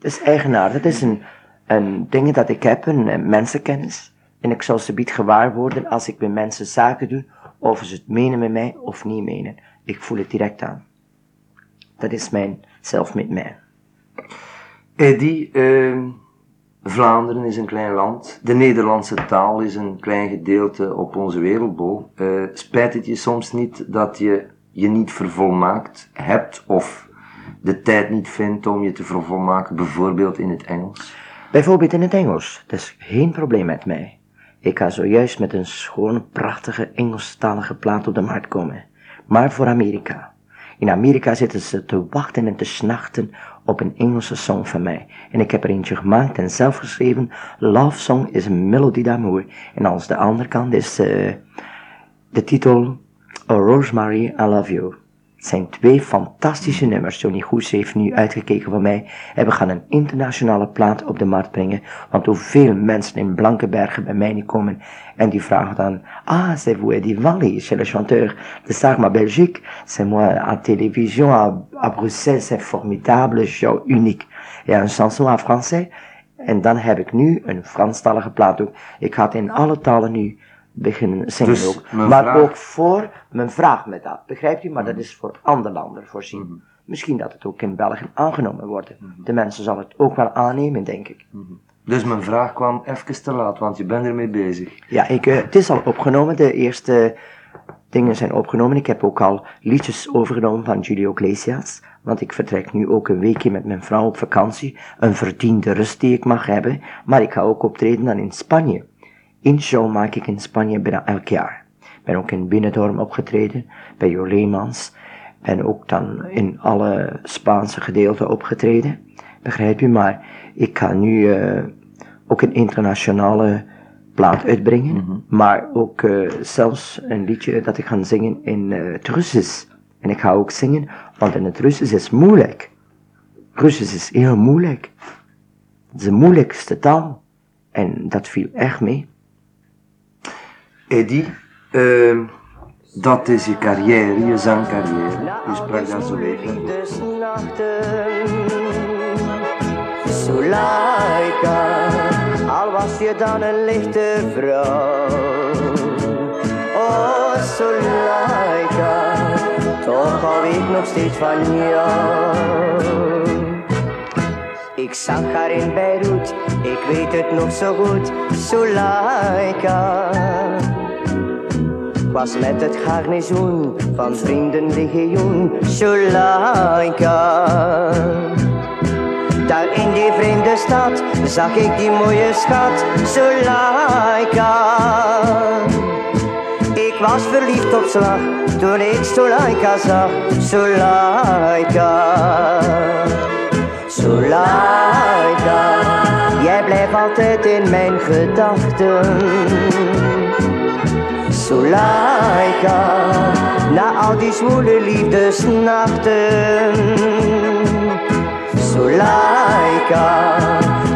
Het is eigenaar. Dat is een, een ding dat ik heb, een, mensenkennis. En ik zal ze bied gewaar worden als ik met mensen zaken doe, of ze het menen met mij of niet menen. Ik voel het direct aan. Dat is mijn zelf met mij. Eddie, ehm, Vlaanderen is een klein land. De Nederlandse taal is een klein gedeelte op onze wereldbol. Eh, spijt het je soms niet dat je je niet vervolmaakt hebt of de tijd niet vindt om je te vervolmaken, bijvoorbeeld in het Engels? Bijvoorbeeld in het Engels. Dat is geen probleem met mij. Ik ga zojuist met een schone, prachtige Engelstalige plaat op de markt komen. Maar voor Amerika. In Amerika zitten ze te wachten en te snachten op een Engelse song van mij. En ik heb er eentje gemaakt en zelf geschreven. Love Song is een melodie d'amour. En als de andere kant is uh, de titel Oh Rosemary, I Love You. Zijn twee fantastische nummers. Johnny Goes heeft nu uitgekeken van mij. En we gaan een internationale plaat op de markt brengen. Want hoeveel mensen in Blankenbergen bij mij komen. En die vragen dan, ah, c'est vous Valley, c'est le chanteur de Sarma Belgique. C'est moi à télévision, à, à Bruxelles, c'est formidable, show unique. Ja, een chanson en français. En dan heb ik nu een Franstalige plaat ook. Ik ga het in alle talen nu beginnen zingen Dus ook. Maar vraag- ook voor mijn vraag met dat. Begrijpt u? Maar dat is voor andere landen voorzien. Mhm. Misschien dat het ook in België aangenomen wordt. De mensen zullen het ook wel aannemen, denk ik. Dus mijn vraag kwam even te laat, want je bent ermee bezig. Ja, ik, eh, het is al opgenomen. De eerste dingen zijn opgenomen. Ik heb ook al liedjes overgenomen van Julio Iglesias. Want ik vertrek nu ook een weekje met mijn vrouw op vakantie. Een verdiende rust die ik mag hebben. Maar ik ga ook optreden dan in Spanje. Eén show maak ik in Spanje bijna elk jaar. Ik ben ook in Binnendorm opgetreden, bij Jo Leemans. En ook dan in alle Spaanse gedeelten opgetreden. Begrijp je? Maar ik ga nu eh, ook een internationale plaat uitbrengen. Maar ook eh, zelfs een liedje dat ik ga zingen in eh, het Russisch. En ik ga ook zingen, want in het Russisch is moeilijk. Russisch is heel moeilijk. Het is de moeilijkste taal. En dat viel echt mee. Eddie, ehm, dat is je carrière, je zangcarrière. Je sprak daar zo even. Suleika, al was je dan een lichte vrouw. Oh, Suleika, toch hou ik nog steeds van jou. Ik zag haar in Beirut, ik weet het nog zo goed, Suleika. Was met het garnizoen van vriendenlegioen, Suleika. Daar in die vreemde stad zag ik die mooie schat, Suleika. Ik was verliefd op slag toen ik Suleika zag, Suleika. Suleika, jij blijft altijd in mijn gedachten. Suleika, na al die zwoele liefdesnachten. Suleika,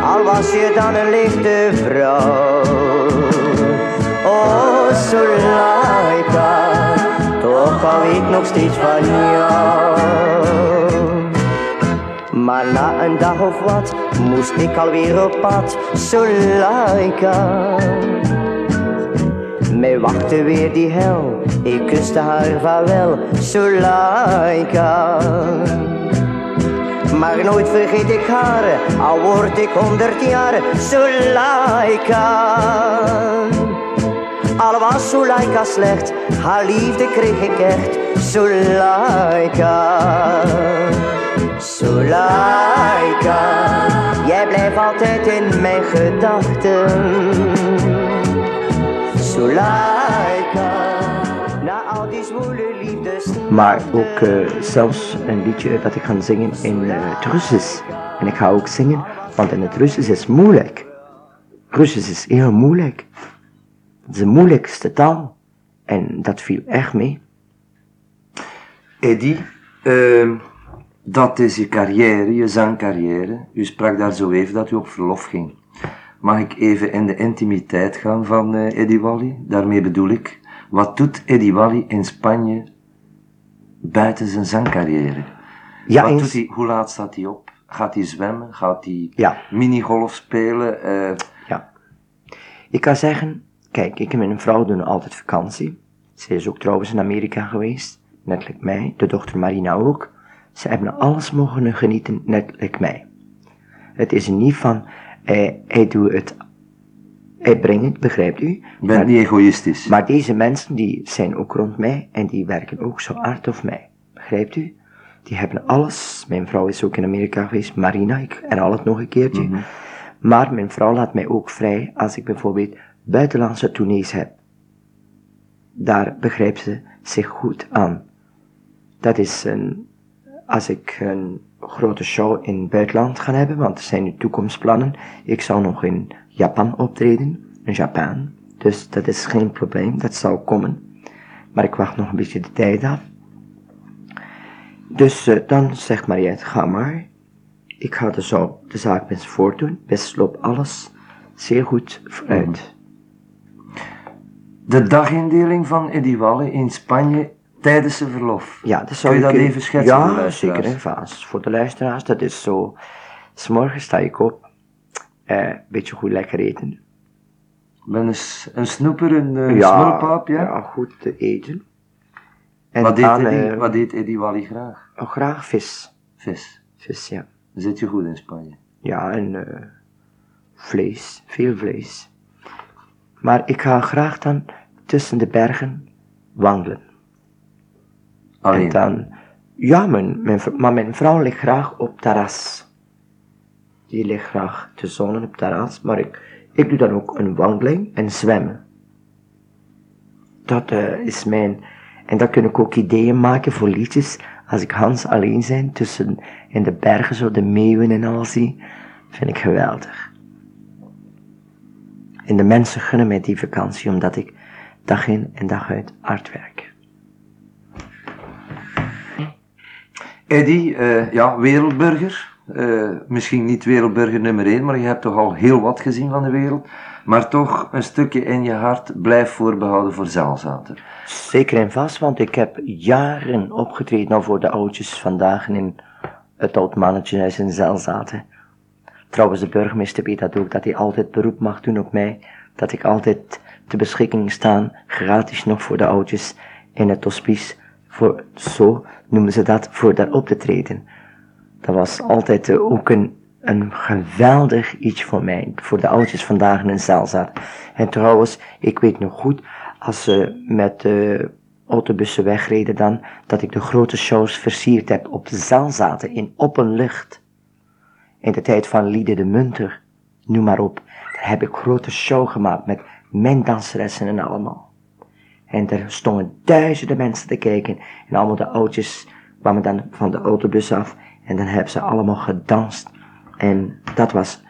al was je dan een lichte vrouw. Oh, Suleika, toch hou ik nog steeds van jou. Maar na een dag of wat moest ik alweer op pad, Suleika. Mij wachtte weer die hel, ik kuste haar vaarwel, Suleika. Maar nooit vergeet ik haar, al word ik honderd jaar, Suleika. Al was Suleika slecht, haar liefde kreeg ik echt, Suleika. Suleika, jij blijft altijd in mijn gedachten. Maar ook eh, zelfs een liedje dat ik ga zingen in eh, het Russisch. En ik ga ook zingen, want in het Russisch is moeilijk. Russisch is heel moeilijk. Het is de moeilijkste taal. En dat viel echt mee. Eddie, ehm, dat is je carrière, je zangcarrière. U sprak daar zo even dat u op verlof ging. Mag ik even in de intimiteit gaan van eh, Eddie Wally? Daarmee bedoel ik, wat doet Eddie Wally in Spanje buiten zijn zangcarrière? Ja, wat doet hij, hoe laat staat hij op? Gaat hij zwemmen? Gaat hij Ja. minigolf spelen? Eh, Ja. Ik kan zeggen, kijk, ik en mijn vrouw doen altijd vakantie. Ze is ook trouwens in Amerika geweest, net like mij, de dochter Marina ook. Ze hebben alles mogen genieten, net like mij. Het is niet van, hij, hij doet het, hij brengt het, begrijpt u? ik ben niet egoïstisch. Maar deze mensen die zijn ook rond mij en die werken ook zo hard op mij. Begrijpt u? Die hebben alles. Mijn vrouw is ook in Amerika geweest, Marina, ik herhaal het nog een keertje. Maar mijn vrouw laat mij ook vrij als ik bijvoorbeeld buitenlandse tournees heb. Daar begrijpt ze zich goed aan. Dat is een, als ik een grote show in het buitenland ga hebben, want er zijn nu toekomstplannen. Ik zal nog in Japan optreden, in Japan. Dus dat is geen probleem, dat zal komen. Maar ik wacht nog een beetje de tijd af. Dus uh, dan zegt Mariette, ga maar. Ik ga de, zo, de zaak best voortdoen. Best loopt alles zeer goed vooruit. De dagindeling van Eddie Walle in Spanje tijdens zijn verlof. Ja, dat zou Kun je dat eh, even schetsen voor de Ja, zeker en vast. Voor de luisteraars, dat is zo. S'morgen sta ik op. eh, Een beetje goed lekker eten. Ben een, een snoeper, een ja, smulpaap, ja? ja, goed te eten. En wat, deed dan, Eddie, eh, wat Eddie Wally graag? oh, graag vis. Vis. Vis, ja. Dan zit je goed in Spanje. Ja, en eh, vlees. Veel vlees. Maar ik ga graag dan tussen de bergen wandelen. En dan, ja, mijn, mijn, maar mijn vrouw ligt graag op terras. Die ligt graag te zonnen op terras, maar ik, ik doe dan ook een wandeling en zwemmen. Dat eh, is mijn, en dan kun ik ook ideeën maken voor liedjes, als ik Hans alleen zijn tussen, in de bergen, zo de meeuwen en al zie, vind ik geweldig. En de mensen gunnen mij die vakantie, omdat ik dag in en dag uit hard werk. Eddie, eh, ja, wereldburger. Eh, misschien niet wereldburger nummer 1, maar je hebt toch al heel wat gezien van de wereld. Maar toch een stukje in je hart blijft voorbehouden voor Zaalzater. Zeker en vast, want ik heb jaren opgetreden al voor de oudjes vandaag in het oud mannetjehuis in Zelzaten. Trouwens, de burgemeester weet dat ook, dat hij altijd beroep mag doen op mij. Dat ik altijd te beschikking staan, gratis nog voor de oudjes in het hospice. Voor, zo noemen ze dat, voor daar op te treden. Dat was altijd eh, ook een, een geweldig iets voor mij, voor de oudjes vandaag in Zelzat. En trouwens, ik weet nog goed, als ze met de autobussen wegreden dan, dat ik de grote shows versierd heb op de Zelzaten in openlucht. In de tijd van Liede de Munter, noem maar op. Daar heb ik grote show gemaakt met mijn danseressen en allemaal. En er stonden duizenden mensen te kijken. En allemaal de oudjes kwamen dan van de autobus af. En dan hebben ze allemaal gedanst. En dat was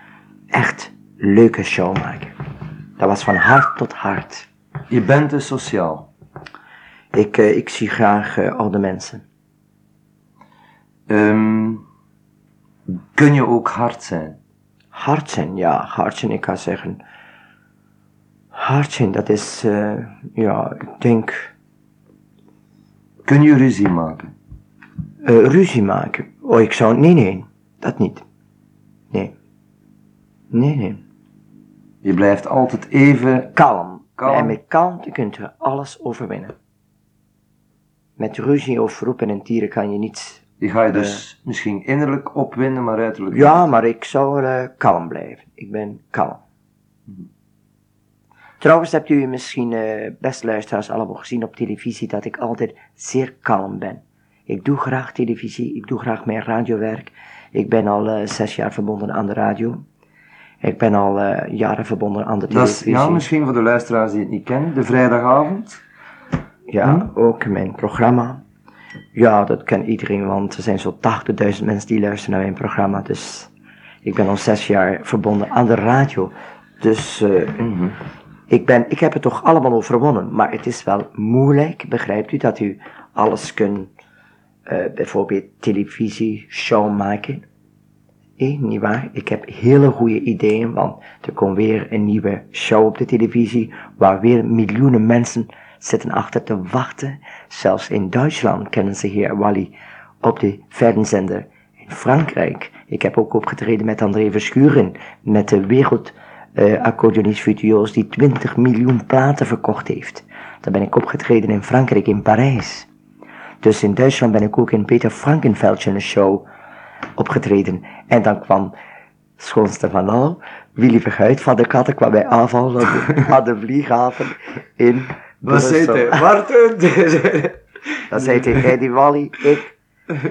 echt leuke show maken. Dat was van hart tot hart. Je bent dus sociaal. Ik, eh, ik zie graag eh, oude mensen. Ehm, kun je ook hard zijn? Hard zijn, ja, hard zijn, ik kan zeggen. Hard zijn, dat is, eh, ja, ik denk, Kun je ruzie maken? eh, ruzie maken. Oh, ik zou, nee, nee, dat niet. Nee. Nee, nee. Je blijft altijd even Kalm. Kalm. En met kalmte kunt je alles overwinnen. Met ruzie of roepen en tieren kan je niets. Die ga je dus misschien innerlijk opwinden, maar uiterlijk Ja, maar ik zou eh, kalm blijven. Ik ben kalm. Trouwens hebt u misschien, eh best luisteraars, allemaal gezien op televisie dat ik altijd zeer kalm ben. Ik doe graag televisie, ik doe graag mijn radiowerk. Ik ben al eh, zes jaar verbonden aan de radio. Ik ben al eh, jaren verbonden aan de Dat is, televisie. ja, misschien voor de luisteraars die het niet kennen, de vrijdagavond. Ja, ook mijn programma. Ja, dat kent iedereen, want er zijn zo'n 80.000 mensen die luisteren naar mijn programma. Dus ik ben al zes jaar verbonden aan de radio. Dus eh, ik, ben, ik heb het toch allemaal overwonnen. Maar het is wel moeilijk, begrijpt u, dat u alles kunt, eh, bijvoorbeeld televisie, show maken. Eh, niet waar? Ik heb hele goede ideeën, want er komt weer een nieuwe show op de televisie, waar weer miljoenen mensen zitten achter te wachten. Zelfs in Duitsland kennen ze heer Wally op de fernsender. In Frankrijk, ik heb ook opgetreden met André Verschuren, met de wereld eh accordeonist virtuoos die 20 miljoen platen verkocht heeft. Daar ben ik opgetreden in Frankrijk, in Parijs. Dus in Duitsland ben ik ook in Peter Frankenfeldje een show opgetreden. En dan kwam schoonste van al, Willy Verguit van de Katten kwam mij aanvallen aan de, vlieghaven in Wat zei hij? Marten! Dan zei hij, Eddie Wally, ik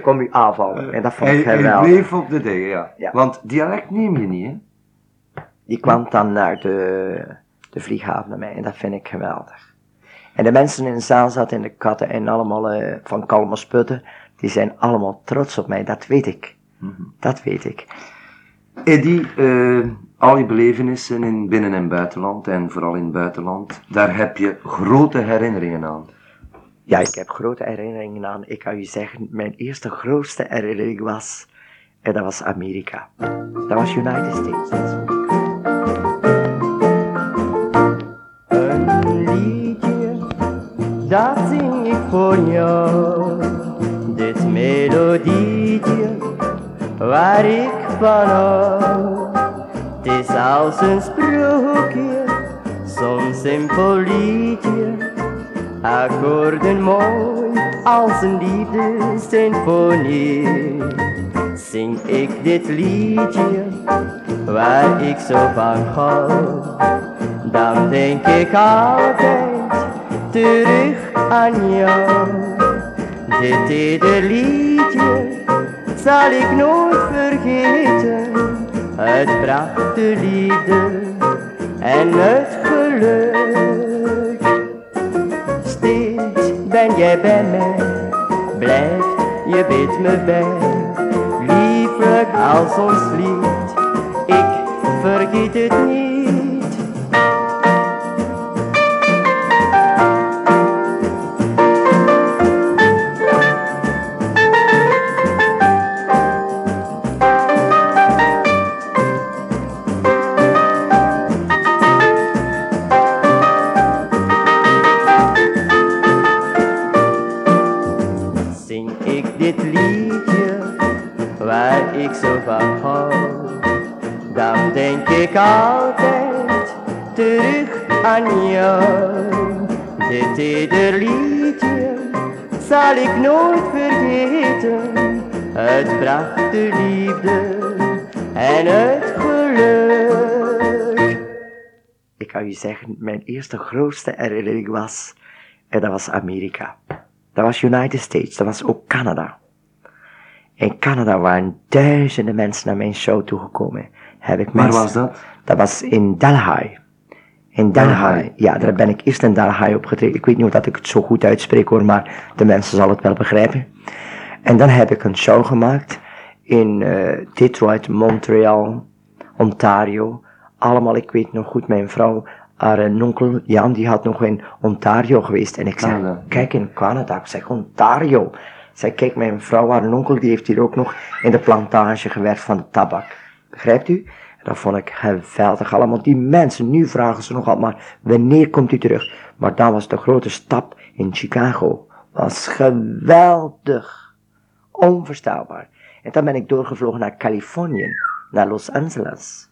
kom u aanvallen. En dat vond Hij, ik hij geweldig. bleef op de dingen, ja. Ja. Want dialect neem je niet, hè? Die kwam dan naar de, de vlieghaven naar mij en dat vind ik geweldig. En de mensen in de zaal zaten en de katten en allemaal eh, van kalme sputten, die zijn allemaal trots op mij, dat weet ik. Dat weet ik. Eddie, eh, al je belevenissen in binnen- en buitenland, en vooral in het buitenland, daar heb je grote herinneringen aan. Ja, ik heb grote herinneringen aan. Ik kan u zeggen, mijn eerste grootste herinnering was, en dat was Amerika. Dat was United States. Dat zing ik voor jou. Dit melodietje, waar ik van hou. Het is als een sprookje, zo'n simpel liedje. Akkoorden mooi, als een liefdessymfonie. Zing ik dit liedje, waar ik zo van hou. Dan denk ik altijd terug aan jou. Dit liedje zal ik nooit vergeten. Het bracht de liefde en het geluk. Steeds ben jij bij mij, blijft je bid me bij. Lieflijk als ons lied, ik vergeet het niet. Jou. Dit liedje zal ik nooit vergeten. Het bracht de liefde en het geluk. Ik kan u zeggen, mijn eerste grootste herinnering was, en dat was Amerika. Dat was United States, dat was ook Canada. In Canada waren duizenden mensen naar mijn show toegekomen. Heb ik Waar mensen- was dat? Dat was in Delhi. In. Delhi. Ja, daar ben ik eerst in Delhi opgetreden. Ik weet niet of dat ik het zo goed uitspreek hoor, maar de mensen zullen het wel begrijpen. En dan heb ik een show gemaakt in eh, Detroit, Montreal, Ontario. Allemaal, ik weet nog goed, mijn vrouw, haar eh, onkel Jan, die had nog in Ontario geweest. En ik zei, Canada. kijk in Canada. Ik zeg, Ontario. Ik zei, kijk, mijn vrouw, haar onkel, die heeft hier ook nog in de plantage gewerkt van de tabak. Begrijpt u? Dat vond ik geweldig allemaal. Die mensen, nu vragen ze nog altijd maar, wanneer komt u terug? Maar dat was de grote stap in Chicago. Was geweldig. Onvoorstelbaar. En dan ben ik doorgevlogen naar Californië, naar Los Angeles.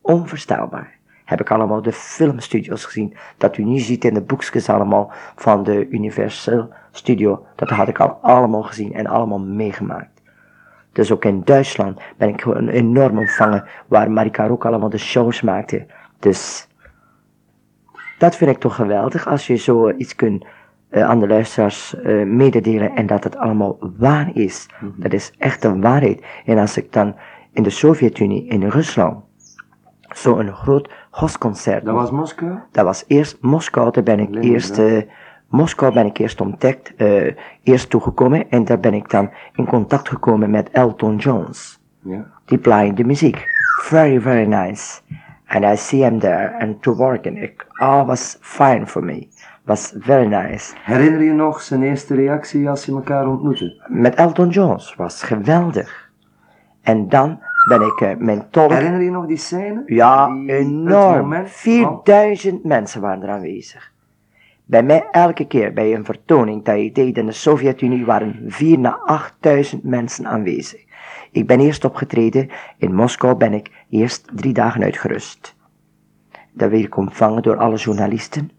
Onvoorstelbaar. Heb ik allemaal de filmstudios gezien, dat u nu ziet in de boekjes allemaal van de Universal Studio. Dat had ik al allemaal gezien en allemaal meegemaakt. Dus ook in Duitsland ben ik gewoon enorm ontvangen, waar Marika ook allemaal de shows maakte. Dus dat vind ik toch geweldig, als je zoiets kunt eh, aan de luisteraars eh, mededelen en dat het allemaal waar is. Dat is echt een waarheid. En als ik dan in de Sovjet-Unie, in Rusland, zo'n groot hostconcert Dat was Moskou? dat was eerst Moskou, daar ben ik Leningrad. eerst, eh, Moskou ben ik eerst ontdekt, eh, eerst toegekomen en daar ben ik dan in contact gekomen met Elton Jones. Die playing de muziek. Very, very nice. And I see him there and to work and it all was fine for me. Was very nice. Herinner je nog zijn eerste reactie als je elkaar ontmoette? Met Elton Jones was geweldig. En dan ben ik eh, mijn tolk. Herinner je nog die scène? Ja, Die- enorm. moment van- 4000 mensen waren er aanwezig. Bij mij elke keer bij een vertoning dat je deed in de Sovjet-Unie waren 4 naar 8000 mensen aanwezig. Ik ben eerst opgetreden, in Moskou ben ik eerst drie dagen uitgerust. Daar werd ik ontvangen door alle journalisten,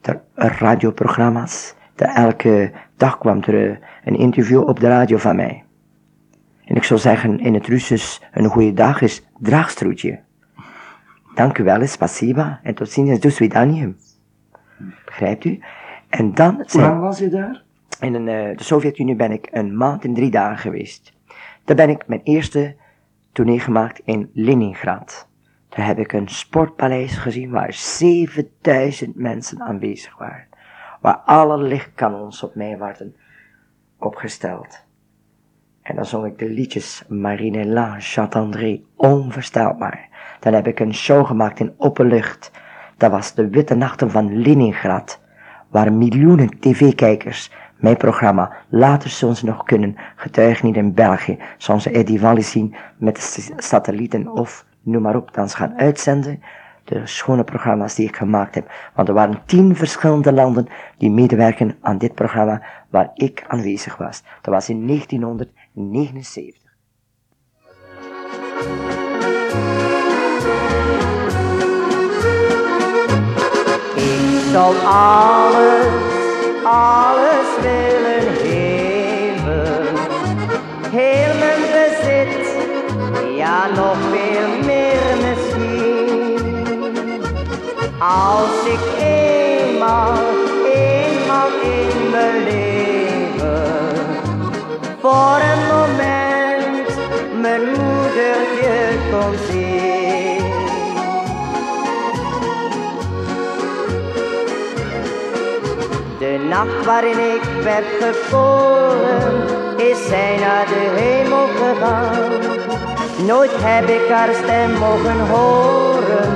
de radioprogramma's. De elke dag kwam er eh, een interview op de radio van mij. En ik zou zeggen in het Russisch, een goede dag is draagstroetje. Dank u wel, spasiba. En tot ziens, do swidanium. Begrijpt u? En dan Hoe lang was je daar? in een, eh, de Sovjet-Unie ben ik een maand en drie dagen geweest. Daar ben ik mijn eerste tournee gemaakt in Leningrad. Daar heb ik een sportpaleis gezien waar 7000 mensen aanwezig waren. waar alle lichtkanons op mij werden opgesteld. En dan zong ik de liedjes Marinella, Jacques-André, onvoorstelbaar. Dan heb ik een show gemaakt in openlucht. Dat was de Witte Nachten van Leningrad, waar miljoenen tv-kijkers mijn programma Later ze nog kunnen getuigen in België, ze Eddie Walli zien met satellieten of noem maar op, dan gaan uitzenden de schone programma's die ik gemaakt heb. Want er waren tien verschillende landen die medewerken aan dit programma waar ik aanwezig was. Dat was in 1979. Zal alles, alles willen geven. Heel mijn bezit, ja nog veel meer misschien. Als ik eenmaal, eenmaal in mijn leven voor een moment De nacht waarin ik werd geboren, is zij naar de hemel gegaan. Nooit heb ik haar stem mogen horen,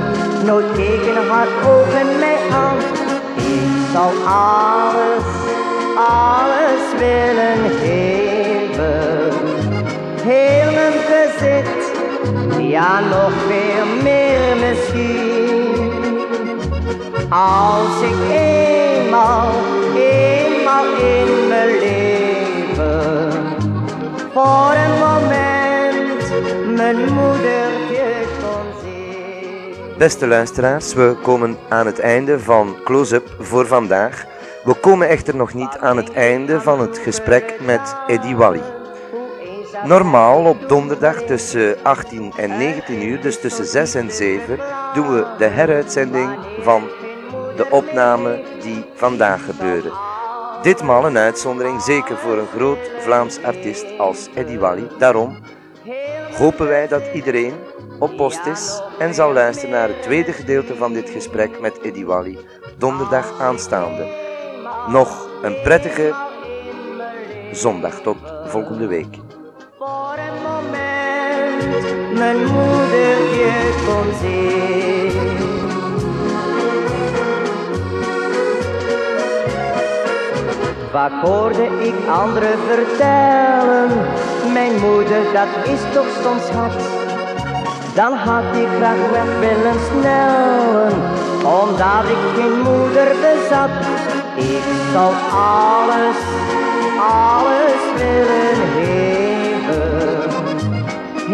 nooit keken haar ogen mij aan. Ik zal alles, alles willen geven, heel mijn bezit, ja nog veel meer misschien. Als ik eenmaal, eenmaal in mijn leven voor een moment mijn moedertje kon zien. Beste luisteraars, we komen aan het einde van Close-up voor vandaag. We komen echter nog niet aan het einde van het gesprek met Eddie Wally. Normaal op donderdag tussen 18 en 19 uur, dus tussen 6 en 7, doen we de heruitzending van de opname die vandaag gebeurde. Ditmaal een uitzondering, zeker voor een groot Vlaams artiest als Eddie Wally. Daarom hopen wij dat iedereen op post is en zal luisteren naar het tweede gedeelte van dit gesprek met Eddie Wally, donderdag aanstaande. Nog een prettige zondag tot volgende week. Voor een moment. Vaak hoorde ik anderen vertellen, mijn moeder dat is toch soms schat. Dan had ik graag weg willen snellen, omdat ik geen moeder bezat. Ik zal alles, alles willen geven,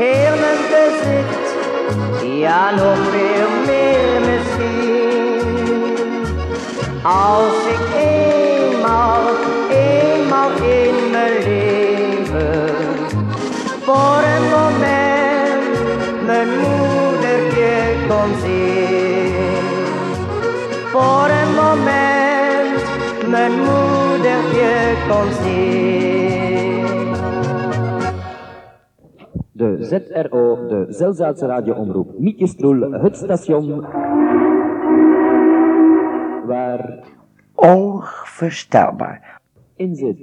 heel mijn bezit, ja nog veel meer misschien. Als ik De ZRO, de Zelzaatse radioomroep Mietjestroel, het station waar Onvoorstelbaar. in zit.